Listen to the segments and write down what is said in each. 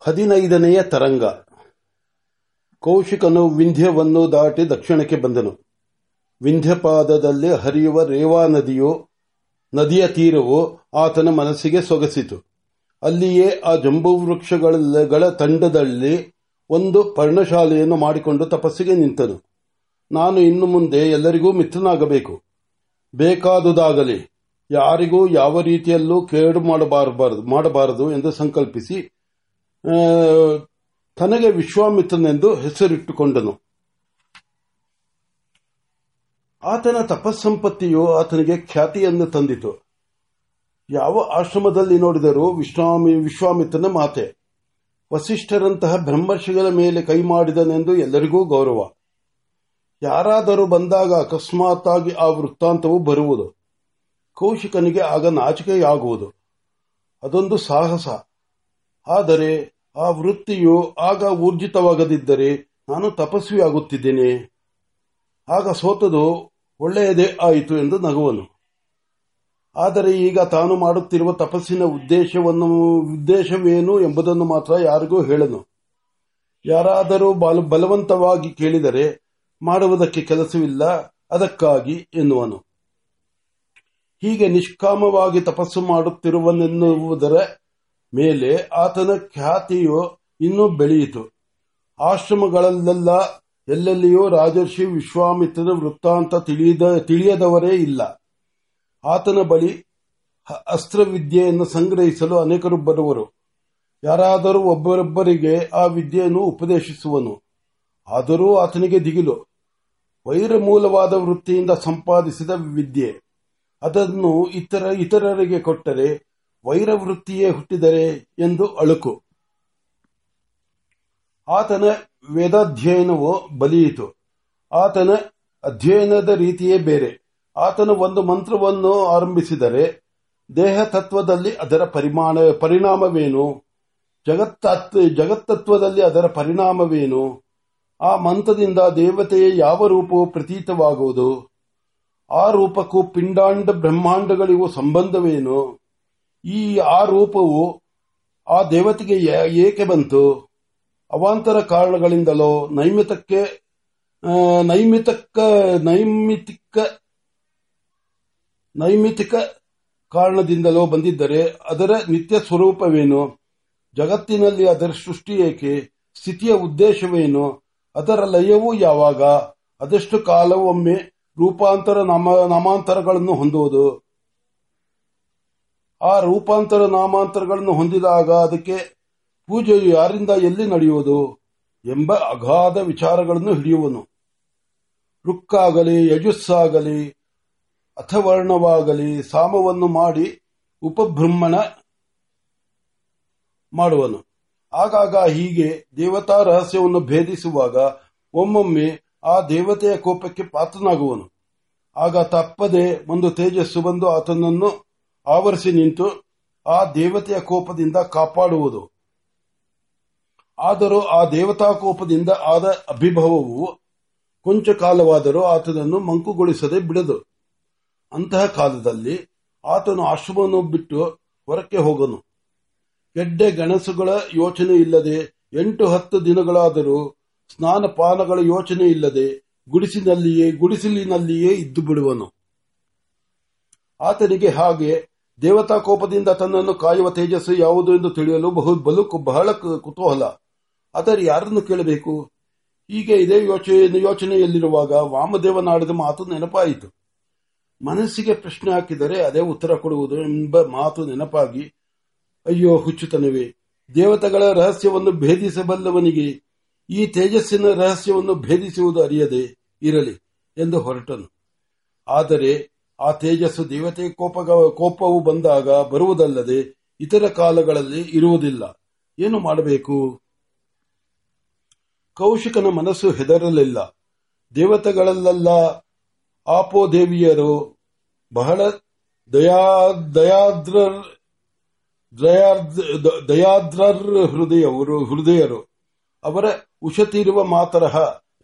ಹದಿನೈದನೆಯ ತರಂಗ. ಕೌಶಿಕನು ವಿಂಧ್ಯವನ್ನು ದಾಟಿ ದಕ್ಷಿಣಕ್ಕೆ ಬಂದನು. ವಿಂಧ್ಯಪಾದದಲ್ಲಿ ಹರಿಯುವ ರೇವಾ ನದಿಯು, ನದಿಯ ತೀರವು ಆತನ ಮನಸ್ಸಿಗೆ ಸೊಗಸಿತು. ಅಲ್ಲಿಯೇ ಆ ಜಂಬೂ ವೃಕ್ಷಗಳ ತಂಡದಲ್ಲಿ ಒಂದು ಪರ್ಣಶಾಲೆಯನ್ನು ಮಾಡಿಕೊಂಡು ತಪಸ್ಸಿಗೆ ನಿಂತನು. ನಾನು ಇನ್ನು ಮುಂದೆ ಎಲ್ಲರಿಗೂ ಮಿತ್ರನಾಗಬೇಕು. ಬೇಕಾದುದಾಗಲಿ, ಯಾರಿಗೂ ಯಾವ ರೀತಿಯಲ್ಲೂ ಕೇಡು ಮಾಡಬಾರದು ಮಾಡಬಾರದು ಎಂದು ಸಂಕಲ್ಪಿಸಿ ತನಗೆ ವಿಶ್ವಾಮಿತ್ರನೆಂದು ಹೆಸರಿಟ್ಟುಕೊಂಡನು. ಆತನ ತಪಸ್ಸಂಪತ್ತಿಯು ಆತನಿಗೆ ಖ್ಯಾತಿಯನ್ನು ತಂದಿತು. ಯಾವ ಆಶ್ರಮದಲ್ಲಿ ನೋಡಿದರೂ ವಿಶ್ವಾಮಿ, ವಿಶ್ವಾಮಿತ್ರನ ಮಾತೆ. ವಸಿಷ್ಠರಂತಹ ಬ್ರಹ್ಮರ್ಷಿಗಳ ಮೇಲೆ ಕೈ ಮಾಡಿದನೆಂದು ಎಲ್ಲರಿಗೂ ಗೌರವ. ಯಾರಾದರೂ ಬಂದಾಗ ಅಕಸ್ಮಾತ್ತಾಗಿ ಆ ವೃತ್ತಾಂತವು ಬರುವುದು. ಕೌಶಿಕನಿಗೆ ಆಗ ನಾಚಿಕೆಯಾಗುವುದು. ಅದೊಂದು ಸಾಹಸ. ಆದರೆ ಆ ವೃತ್ತಿಯು ಆಗ ಊರ್ಜಿತವಾಗದಿದ್ದರೆ ನಾನು ತಪಸ್ವಿ ಆಗುತ್ತಿದ್ದೇನೆ ಆಗ ಸೋತದು ಒಳ್ಳೆಯದೇ ಆಯಿತು ಎಂದು ನಗುವನು. ಆದರೆ ಈಗ ತಾನು ಮಾಡುತ್ತಿರುವ ತಪಸ್ಸಿನ ಉದ್ದೇಶವನ್ನು, ಉದ್ದೇಶವೇನು ಎಂಬುದನ್ನು ಮಾತ್ರ ಯಾರಿಗೂ ಹೇಳನು. ಯಾರಾದರೂ ಬಲ, ಬಲವಂತವಾಗಿ ಕೇಳಿದರೆ ಮಾಡುವುದಕ್ಕೆ ಕೆಲಸವಿಲ್ಲ, ಅದಕ್ಕಾಗಿ ಎನ್ನುವನು. ಹೀಗೆ ನಿಷ್ಕಾಮವಾಗಿ ತಪಸ್ಸು ಮಾಡುತ್ತಿರುವನೆನ್ನುವುದರ ಮೇಲೆ ಆತನ ಖ್ಯಾತಿಯು ಇನ್ನೂ ಬೆಳೆಯಿತು. ಆಶ್ರಮಗಳಲ್ಲೆಲ್ಲ ಎಲ್ಲೆಲ್ಲಿಯೂ ರಾಜರ್ಷಿ ವಿಶ್ವಾಮಿತ್ರ ವೃತ್ತಾಂತ ತಿಳಿಯದ ತಿಳಿಯದವರೇ ಇಲ್ಲ. ಆತನ ಬಳಿ ಅಸ್ತ್ರವಿದ್ಯೆಯನ್ನು ಸಂಗ್ರಹಿಸಲು ಅನೇಕರು ಬರುವರು. ಯಾರಾದರೂ ಒಬ್ಬರೊಬ್ಬರಿಗೆ ಆ ವಿದ್ಯೆಯನ್ನು ಉಪದೇಶಿಸುವನು. ಆದರೂ ಆತನಿಗೆ ದಿಗಿಲು. ವೈರಮೂಲವಾದ ವೃತ್ತಿಯಿಂದ ಸಂಪಾದಿಸಿದ ವಿದ್ಯೆ. ಅದನ್ನು ಇತರ, ಇತರರಿಗೆ ಕೊಟ್ಟರೆ ವೈರವೃತ್ತಿಯೇ ಹುಟ್ಟಿದರೆ ಎಂದು ಅಳುಕು. ಆತನ ವೇದಾಧ್ಯಯನವು ಬಲಿಯಿತು. ಆತನ ಅಧ್ಯಯನದ ರೀತಿಯೇ ಬೇರೆ. ಆತನು ಒಂದು ಮಂತ್ರವನ್ನು ಆರಂಭಿಸಿದರೆ ದೇಹ ತತ್ವದಲ್ಲಿ ಅದರ ಪರಿಮಾಣ, ಪರಿಣಾಮವೇನು? ಜಗತ್ತತ್ವ ಜಗತ್ತತ್ವದಲ್ಲಿ ಅದರ ಪರಿಣಾಮವೇನು? ಆ ಮಂತ್ರದಿಂದ ದೇವತೆಯ ಯಾವ ರೂಪವು ಪ್ರತೀತವಾಗುವುದು? ಆ ರೂಪಕ್ಕೂ ಪಿಂಡಾಂಡ ಬ್ರಹ್ಮಾಂಡಗಳಿಗೂ ಸಂಬಂಧವೇನು? ಈ ಆ ರೂಪವು ಆ ದೇವತೆಗೆ ಏಕೆ ಬಂತು? ಅವಾಂತರ ಕಾರಣಗಳಿಂದಲೋ, ನೈಮಿತಕ್ಕೆ ನೈಮಿತಕ್ಕ, ನೈಮಿತಿಕ ನೈಮಿತಿಕ ಕಾರಣದಿಂದಲೋ ಬಂದಿದ್ದರೆ ಅದರ ನಿತ್ಯ ಸ್ವರೂಪವೇನು? ಜಗತ್ತಿನಲ್ಲಿ ಅದರ ಸೃಷ್ಟಿ ಏಕೆ? ಸ್ಥಿತಿಯ ಉದ್ದೇಶವೇನು? ಅದರ ಲಯವೂ ಯಾವಾಗ? ಅದೆಷ್ಟು ಕಾಲವೊಮ್ಮೆ ರೂಪಾಂತರ ನಾಮ, ನಾಮಾಂತರಗಳನ್ನು ಹೊಂದುವುದು? ಆ ರೂಪಾಂತರ ನಾಮಾಂತರಗಳನ್ನು ಹೊಂದಿದಾಗ ಅದಕ್ಕೆ ಪೂಜೆಯು ಯಾರಿಂದ ಎಲ್ಲಿ ನಡೆಯುವುದು ಎಂಬ ಅಗಾಧ ವಿಚಾರಗಳನ್ನು ಹಿಡಿಯುವನು. ರುಕ್ಕಾಗಲಿ, ಯಜುಸ್ಸಾಗಲಿ, ಅಥವರ್ಣವಾಗಲಿ, ಸಾಮವನ್ನು ಮಾಡಿ ಉಪಬ್ರಹ್ಮಣ ಮಾಡುವನು. ಆಗಾಗ ಹೀಗೆ ದೇವತಾ ರಹಸ್ಯವನ್ನು ಭೇದಿಸುವಾಗ ಒಮ್ಮೊಮ್ಮೆ ಆ ದೇವತೆಯ ಕೋಪಕ್ಕೆ ಪಾತ್ರನಾಗುವನು. ಆಗ ತಪ್ಪದೆ ಒಂದು ತೇಜಸ್ಸು ಬಂದು ಆತನನ್ನು ಆವರಿಸಿ ನಿಂತು ಆ ದೇವತೆಯ ಕೋಪದಿಂದ ಕಾಪಾಡುವುದು. ಆದರೂ ಆ ದೇವತಾ ಕೋಪದಿಂದ ಆದ ಅಭಿಭವವು ಕೊಂಚ ಕಾಲವಾದರೂ ಆತನನ್ನು ಮಂಕುಗೊಳಿಸದೆ ಬಿಡದು. ಅಂತಹ ಕಾಲದಲ್ಲಿ ಆತನು ಆಶ್ರಮವನ್ನು ಬಿಟ್ಟು ಹೊರಕ್ಕೆ ಹೋಗನು. ಗೆಡ್ಡೆ ಗಣಸುಗಳ ಯೋಚನೆ ಇಲ್ಲದೆ ಎಂಟು ಹತ್ತು ದಿನಗಳಾದರೂ ಸ್ನಾನ ಪಾನಗಳ ಯೋಚನೆ ಇಲ್ಲದೆ ಗುಡಿಸಿನಲ್ಲಿಯೇ ಗುಡಿಸಿಲಿನಲ್ಲಿಯೇ ಇದ್ದು ಬಿಡುವನು. ಆತನಿಗೆ ಹಾಗೆ ದೇವತಾ ಕೋಪದಿಂದ ತನ್ನನ್ನು ಕಾಯುವ ತೇಜಸ್ಸು ಯಾವುದು ಎಂದು ತಿಳಿಯಲು ಬಹು ಬಲು ಬಹಳ ಕುತೂಹಲ. ಆದರೆ ಯಾರನ್ನು ಕೇಳಬೇಕು? ಹೀಗೆ ಇದೇ ಯೋಚನೆ ಯೋಚನೆಯಲ್ಲಿರುವಾಗ ವಾಮದೇವನಾಡಿದ ಮಾತು ನೆನಪಾಯಿತು. ಮನಸ್ಸಿಗೆ ಪ್ರಶ್ನೆ ಹಾಕಿದರೆ ಅದೇ ಉತ್ತರ ಕೊಡುವುದು ಎಂಬ ಮಾತು ನೆನಪಾಗಿ, ಅಯ್ಯೋ ಹುಚ್ಚುತನವೇ, ದೇವತೆಗಳ ರಹಸ್ಯವನ್ನು ಭೇದಿಸಬಲ್ಲವನಿಗೆ, ಈ ತೇಜಸ್ಸಿನ ರಹಸ್ಯವನ್ನು ಭೇದಿಸುವುದು ಅರಿಯದೆ ಇರಲಿ ಎಂದು ಹೊರಟನು. ಆದರೆ ಆ ತೇಜಸ್ಸು ದೇವತೆ ಕೋಪ ಕೋಪವು ಬಂದಾಗ ಬರುವುದಲ್ಲದೆ ಇತರ ಕಾಲಗಳಲ್ಲಿ ಇರುವುದಿಲ್ಲ. ಏನು ಮಾಡಬೇಕು? ಕೌಶಿಕನ ಮನಸ್ಸು ಹೆದರಲಿಲ್ಲ. ದೇವತೆಗಳಲ್ಲೆಲ್ಲ ಆಪೋದೇವಿಯರು ಬಹಳ ದಯಾ ದಯಾದ್ರ, ದಯಾದ್ರರ್ ಹೃದಯವರು, ಹೃದಯರು. ಅವರ ಉಷತಿರುವ ಮಾತರಹ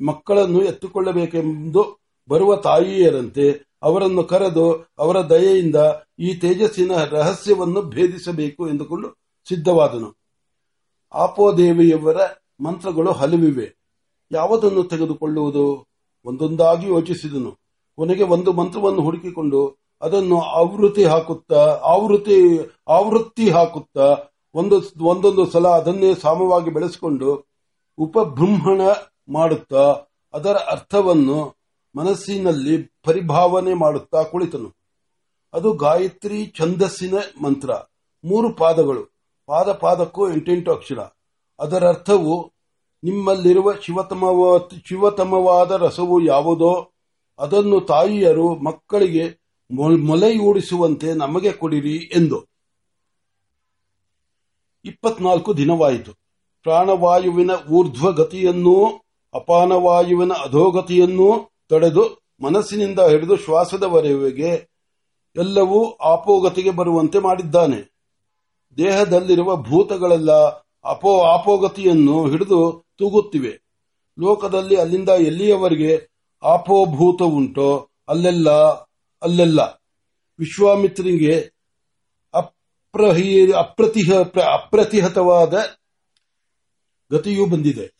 ಮಕ್ಕಳನ್ನು ಎತ್ತುಕೊಳ್ಳಬೇಕೆಂದು ಬರುವ ತಾಯಿಯರಂತೆ ಅವರನ್ನು ಕರೆದು ಅವರ ದಯೆಯಿಂದ ಈ ತೇಜಸ್ಸಿನ ರಹಸ್ಯವನ್ನು ಭೇದಿಸಬೇಕು ಎಂದುಕೊಂಡು ಸಿದ್ಧವಾದನು. ಆಪೋದೇವಿಯವರ ಮಂತ್ರಗಳು ಹಲವಿವೆ. ಯಾವುದನ್ನು ತೆಗೆದುಕೊಳ್ಳುವುದು? ಒಂದೊಂದಾಗಿ ಯೋಚಿಸಿದನು. ಕೊನೆಗೆ ಒಂದು ಮಂತ್ರವನ್ನು ಹುಡುಕಿಕೊಂಡು ಅದನ್ನು ಆವೃತ್ತಿ ಹಾಕುತ್ತಾ, ಆವೃತ್ತಿ ಆವೃತ್ತಿ ಹಾಕುತ್ತಾ, ಒಂದು, ಒಂದೊಂದು ಸಲ ಅದನ್ನೇ ಸಾಮವಾಗಿ ಬೆಳೆಸಿಕೊಂಡು ಉಪಬ್ರಹ್ಮಣ ಮಾಡುತ್ತಾ, ಅದರ ಅರ್ಥವನ್ನು ಮನಸ್ಸಿನಲ್ಲಿ ಪರಿಭಾವನೆ ಮಾಡುತ್ತಾ ಕುಳಿತನು. ಅದು ಗಾಯತ್ರಿ ಛಂದಸ್ಸಿನ ಮಂತ್ರ. ಮೂರು ಪಾದಗಳು. ಪಾದ ಪಾದಕ್ಕೂ ಎಂಟೆಂಟು ಅಕ್ಷರ. ಅದರರ್ಥವು ನಿಮ್ಮಲ್ಲಿರುವ ಶಿವತಮವ, ಶಿವತಮವಾದ ರಸವು ಯಾವುದೋ, ಅದನ್ನು ತಾಯಿಯರು ಮಕ್ಕಳಿಗೆ ಮೊಲೆಯೂಡಿಸುವಂತೆ ನಮಗೆ ಕೊಡಿರಿ ಎಂದು. ಇಪ್ಪತ್ನಾಲ್ಕು ದಿನವಾಯಿತು. ಪ್ರಾಣವಾಯುವಿನ ಊರ್ಧ್ವಗತಿಯನ್ನೂ, ಅಪಾನವಾಯುವಿನ ಅಧೋಗತಿಯನ್ನೂ ತಡೆದು ಮನಸ್ಸಿನಿಂದ ಹಿಡಿದು ಶ್ವಾಸದವರೆಗೆ ಎಲ್ಲವೂ ಆಪೋಗತಿಗೆ ಬರುವಂತೆ ಮಾಡಿದ್ದಾನೆ. ದೇಹದಲ್ಲಿರುವ ಭೂತಗಳೆಲ್ಲ ಅಪೋ ಆಪೋಗತಿಯನ್ನು ಹಿಡಿದು ತೂಗುತ್ತಿವೆ. ಲೋಕದಲ್ಲಿ ಅಲ್ಲಿಂದ ಎಲ್ಲಿಯವರೆಗೆ ಆಪೋಭೂತ ಉಂಟೋ ಅಲ್ಲೆಲ್ಲ ಅಲ್ಲೆಲ್ಲ. ವಿಶ್ವಾಮಿತ್ರಿಗೆ ಅಪ್ರತಿಹ, ಅಪ್ರತಿಹತವಾದ ಗತಿಯೂ ಬಂದಿದೆ.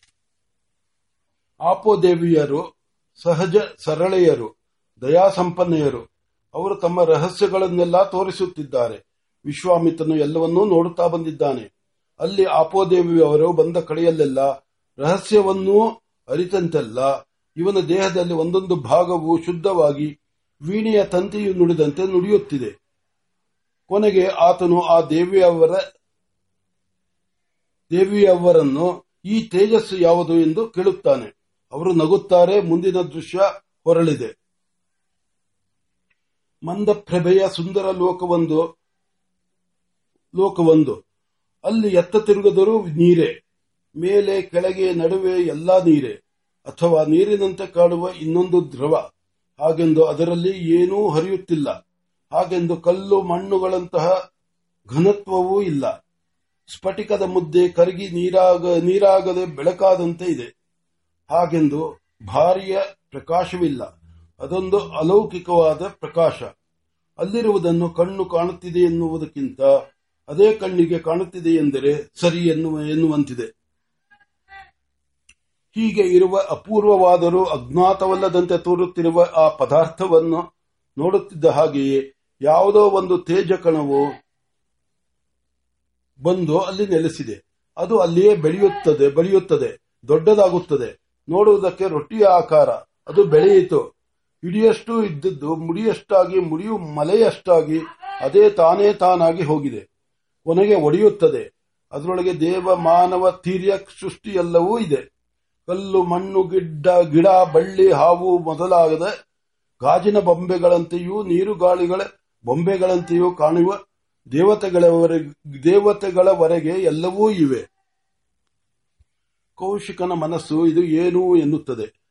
ಆಪೋದೇವಿಯರು ಸಹಜ ಸರಳೆಯರು, ದಯಾಸಂಪನ್ನೆಯರು. ಅವರು ತಮ್ಮ ರಹಸ್ಯಗಳನ್ನೆಲ್ಲ ತೋರಿಸುತ್ತಿದ್ದಾರೆ. ವಿಶ್ವಾಮಿತ್ರನು ಎಲ್ಲವನ್ನೂ ನೋಡುತ್ತಾ ಬಂದಿದ್ದಾನೆ. ಅಲ್ಲಿ ಆಪೋದೇವಿಯವರು ಬಂದ ಕಡೆಯಲ್ಲೆಲ್ಲ ರಹಸ್ಯವನ್ನೂ ಅರಿತಂತೆಲ್ಲ ಇವನ ದೇಹದಲ್ಲಿ ಒಂದೊಂದು ಭಾಗವು ಶುದ್ಧವಾಗಿ ವೀಣೆಯ ತಂತಿಯು ನುಡಿದಂತೆ ನುಡಿಯುತ್ತಿದೆ. ಕೊನೆಗೆ ಆತನು ಆ ದೇವಿಯವರ, ದೇವಿಯವರನ್ನು ಈ ತೇಜಸ್ಸು ಯಾವುದು ಎಂದು ಕೇಳುತ್ತಾನೆ. ಅವರು ನಗುತ್ತಾರೆ, ಮುಂದಿನ ದೃಶ್ಯ ಹೊರಳಿದೆ. ಮಂದಪ್ರಭೆಯ ಸುಂದರ ಲೋಕವೊಂದು ಲೋಕವೊಂದು. ಅಲ್ಲಿ ಎತ್ತ ತಿರುಗದರೂ ನೀರೇ, ಮೇಲೆ ಕೆಳಗೆ ನಡುವೆ ಎಲ್ಲಾ ನೀರೇ, ಅಥವಾ ನೀರಿನಂತೆ ಕಾಡುವ ಇನ್ನೊಂದು ದ್ರವ. ಹಾಗೆಂದು ಅದರಲ್ಲಿ ಏನೂ ಹರಿಯುತ್ತಿಲ್ಲ. ಹಾಗೆಂದು ಕಲ್ಲು ಮಣ್ಣುಗಳಂತಹ ಘನತ್ವವೂ ಇಲ್ಲ. ಸ್ಫಟಿಕದ ಮುದ್ದೆ ಕರಗಿ ನೀರಾಗ, ನೀರಾಗದೆ ಬೆಳಕಾದಂತೆ ಇದೆ. ಹಾಗೆಂದು ಭಾರಿಯ ಪ್ರಕಾಶವಿಲ್ಲ. ಅದೊಂದು ಅಲೌಕಿಕವಾದ ಪ್ರಕಾಶ. ಅಲ್ಲಿರುವುದನ್ನು ಕಣ್ಣು ಕಾಣುತ್ತಿದೆ ಎನ್ನುವುದಕ್ಕಿಂತ ಅದೇ ಕಣ್ಣಿಗೆ ಕಾಣುತ್ತಿದೆ ಎಂದರೆ ಸರಿ ಎನ್ನುವ, ಎನ್ನುವಂತಿದೆ. ಹೀಗೆ ಇರುವ ಅಪೂರ್ವವಾದರೂ ಅಜ್ಞಾತವಲ್ಲದಂತೆ ತೋರುತ್ತಿರುವ ಆ ಪದಾರ್ಥವನ್ನು ನೋಡುತ್ತಿದ್ದ ಹಾಗೆಯೇ ಯಾವುದೋ ಒಂದು ತೇಜ ಕಣವು ಬಂದು ಅಲ್ಲಿ ನೆಲೆಸಿದೆ. ಅದು ಅಲ್ಲಿಯೇ ಬೆಳೆಯುತ್ತದೆ ಬೆಳೆಯುತ್ತದೆ, ದೊಡ್ಡದಾಗುತ್ತದೆ. ನೋಡುವುದಕ್ಕೆ ರೊಟ್ಟಿಯ ಆಕಾರ. ಅದು ಬೆಳೆಯಿತು. ಇಡಿಯಷ್ಟು ಇದ್ದದ್ದು ಮುಡಿಯಷ್ಟಾಗಿ, ಮುಡಿಯು ಮಲೆಯಷ್ಟಾಗಿ, ಅದೇ ತಾನೇ ತಾನಾಗಿ ಹೋಗಿದೆ. ಕೊನೆಗೆ ಒಡೆಯುತ್ತದೆ. ಅದರೊಳಗೆ ದೇವ, ಮಾನವ, ತೀರ್ಯ, ಸೃಷ್ಟಿ ಎಲ್ಲವೂ ಇದೆ. ಕಲ್ಲು, ಮಣ್ಣು, ಗಿಡ್ಡ, ಗಿಡ, ಬಳ್ಳಿ, ಹಾವು ಮೊದಲಾಗದ ಗಾಜಿನ ಬೊಂಬೆಗಳಂತೆಯೂ ನೀರು ಗಾಳಿಗಳ ಬೊಂಬೆಗಳಂತೆಯೂ ಕಾಣುವ ದೇವತೆಗಳವರೆಗೆ ದೇವತೆಗಳವರೆಗೆ ಎಲ್ಲವೂ ಇವೆ. ಕೌಶಿಕನ ಮನಸ್ಸು ಇದು ಏನು ಎನ್ನುತ್ತದೆ?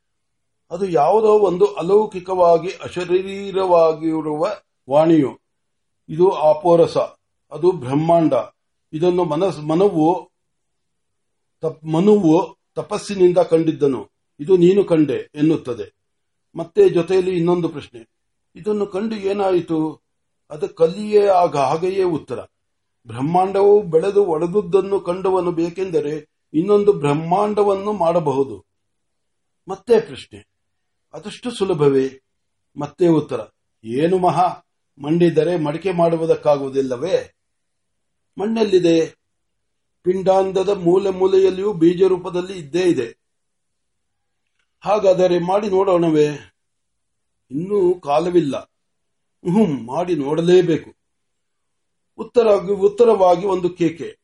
ಅದು ಯಾವುದೋ ಒಂದು ಅಲೌಕಿಕವಾಗಿ ಅಶರೀರವಾಗಿರುವ ವಾಣಿಯು. ಇದು ಅಪೋರಸ, ಅದು ಬ್ರಹ್ಮಾಂಡ. ಇದನ್ನು ಮನಸ್, ಮನವು ಮನುವು ತಪಸ್ಸಿನಿಂದ ಕಂಡಿದ್ದನು. ಇದು ನೀನು ಕಂಡೆ ಎನ್ನುತ್ತದೆ. ಮತ್ತೆ ಜೊತೆಯಲ್ಲಿ ಇನ್ನೊಂದು ಪ್ರಶ್ನೆ. ಇದನ್ನು ಕಂಡು ಏನಾಯಿತು? ಅದು ಕಲಿಯೇ ಆಗ, ಹಾಗೆಯೇ ಉತ್ತರ. ಬ್ರಹ್ಮಾಂಡವು ಬೆಳೆದು ಒಡೆದುದನ್ನು ಕಂಡವನು ಬೇಕೆಂದರೆ ಇನ್ನೊಂದು ಬ್ರಹ್ಮಾಂಡವನ್ನು ಮಾಡಬಹುದು. ಮತ್ತೆ ಪ್ರಶ್ನೆ. ಅದಷ್ಟು ಸುಲಭವೇ? ಮತ್ತೆ ಉತ್ತರ. ಏನು ಮಹಾ? ಮಂಡಿದರೆ ಮಡಿಕೆ ಮಾಡುವುದಕ್ಕಾಗುವುದಿಲ್ಲವೇ? ಮಣ್ಣಲ್ಲಿದೆ? ಪಿಂಡಾಂಧದ ಮೂಲೆ ಮೂಲೆಯಲ್ಲಿಯೂ ಬೀಜ ರೂಪದಲ್ಲಿ ಇದ್ದೇ ಇದೆ. ಹಾಗಾದರೆ ಮಾಡಿ ನೋಡೋಣವೇ? ಇನ್ನೂ ಕಾಲವಿಲ್ಲ. ಹ್ಮ್, ಮಾಡಿ ನೋಡಲೇಬೇಕು. ಉತ್ತರ, ಉತ್ತರವಾಗಿ ಒಂದು ಕೇಕೆ.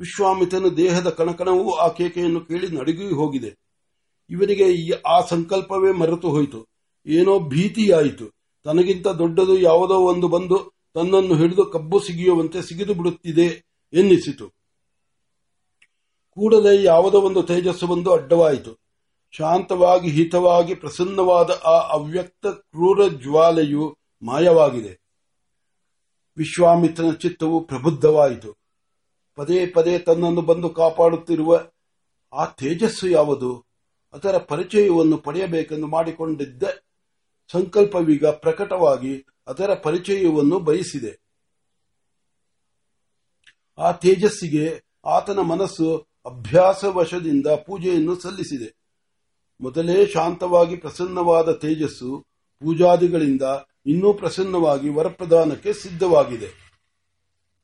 ವಿಶ್ವಾಮಿತನ ದೇಹದ ಕಣಕಣವೂ ಆ ಕೇಕೆಯನ್ನು ಕೇಳಿ ನಡುಗಿ ಹೋಗಿದೆ. ಇವನಿಗೆ ಆ ಸಂಕಲ್ಪವೇ ಮರೆತು ಹೋಯಿತು. ಏನೋ ಭೀತಿಯಾಯಿತು. ತನಗಿಂತ ದೊಡ್ಡದು ಯಾವುದೋ ಒಂದು ಬಂದು ತನ್ನನ್ನು ಹಿಡಿದು ಕಬ್ಬು ಸಿಗಿಯುವಂತೆ ಸಿಗಿದು ಬಿಡುತ್ತಿದೆ ಎನ್ನಿಸಿತು. ಕೂಡಲೇ ಯಾವುದೋ ಒಂದು ತೇಜಸ್ಸು ಬಂದು ಅಡ್ಡವಾಯಿತು. ಶಾಂತವಾಗಿ, ಹಿತವಾಗಿ, ಪ್ರಸನ್ನವಾದ ಆ ಅವ್ಯಕ್ತ, ಕ್ರೂರ ಜ್ವಾಲೆಯು ಮಾಯವಾಗಿದೆ. ವಿಶ್ವಾಮಿತ್ರನ ಚಿತ್ತವು ಪ್ರಬುದ್ಧವಾಯಿತು. ಪದೇ ಪದೇ ತನ್ನನ್ನು ಬಂದು ಕಾಪಾಡುತ್ತಿರುವ ಆ ತೇಜಸ್ಸು ಯಾವುದು? ಅದರ ಪರಿಚಯವನ್ನು ಪಡೆಯಬೇಕೆಂದು ಮಾಡಿಕೊಂಡಿದ್ದ ಸಂಕಲ್ಪವೀಗ ಪ್ರಕಟವಾಗಿ ಅದರ ಪರಿಚಯವನ್ನು ಬಯಸಿದೆ. ಆ ತೇಜಸ್ಸಿಗೆ ಆತನ ಮನಸ್ಸು ಅಭ್ಯಾಸವಶದಿಂದ ಪೂಜೆಯನ್ನು ಸಲ್ಲಿಸಿದೆ. ಮೊದಲೇ ಶಾಂತವಾಗಿ ಪ್ರಸನ್ನವಾದ ತೇಜಸ್ಸು ಪೂಜಾದಿಗಳಿಂದ ಇನ್ನೂ ಪ್ರಸನ್ನವಾಗಿ ವರಪ್ರದಾನಕ್ಕೆ ಸಿದ್ಧವಾಗಿದೆ.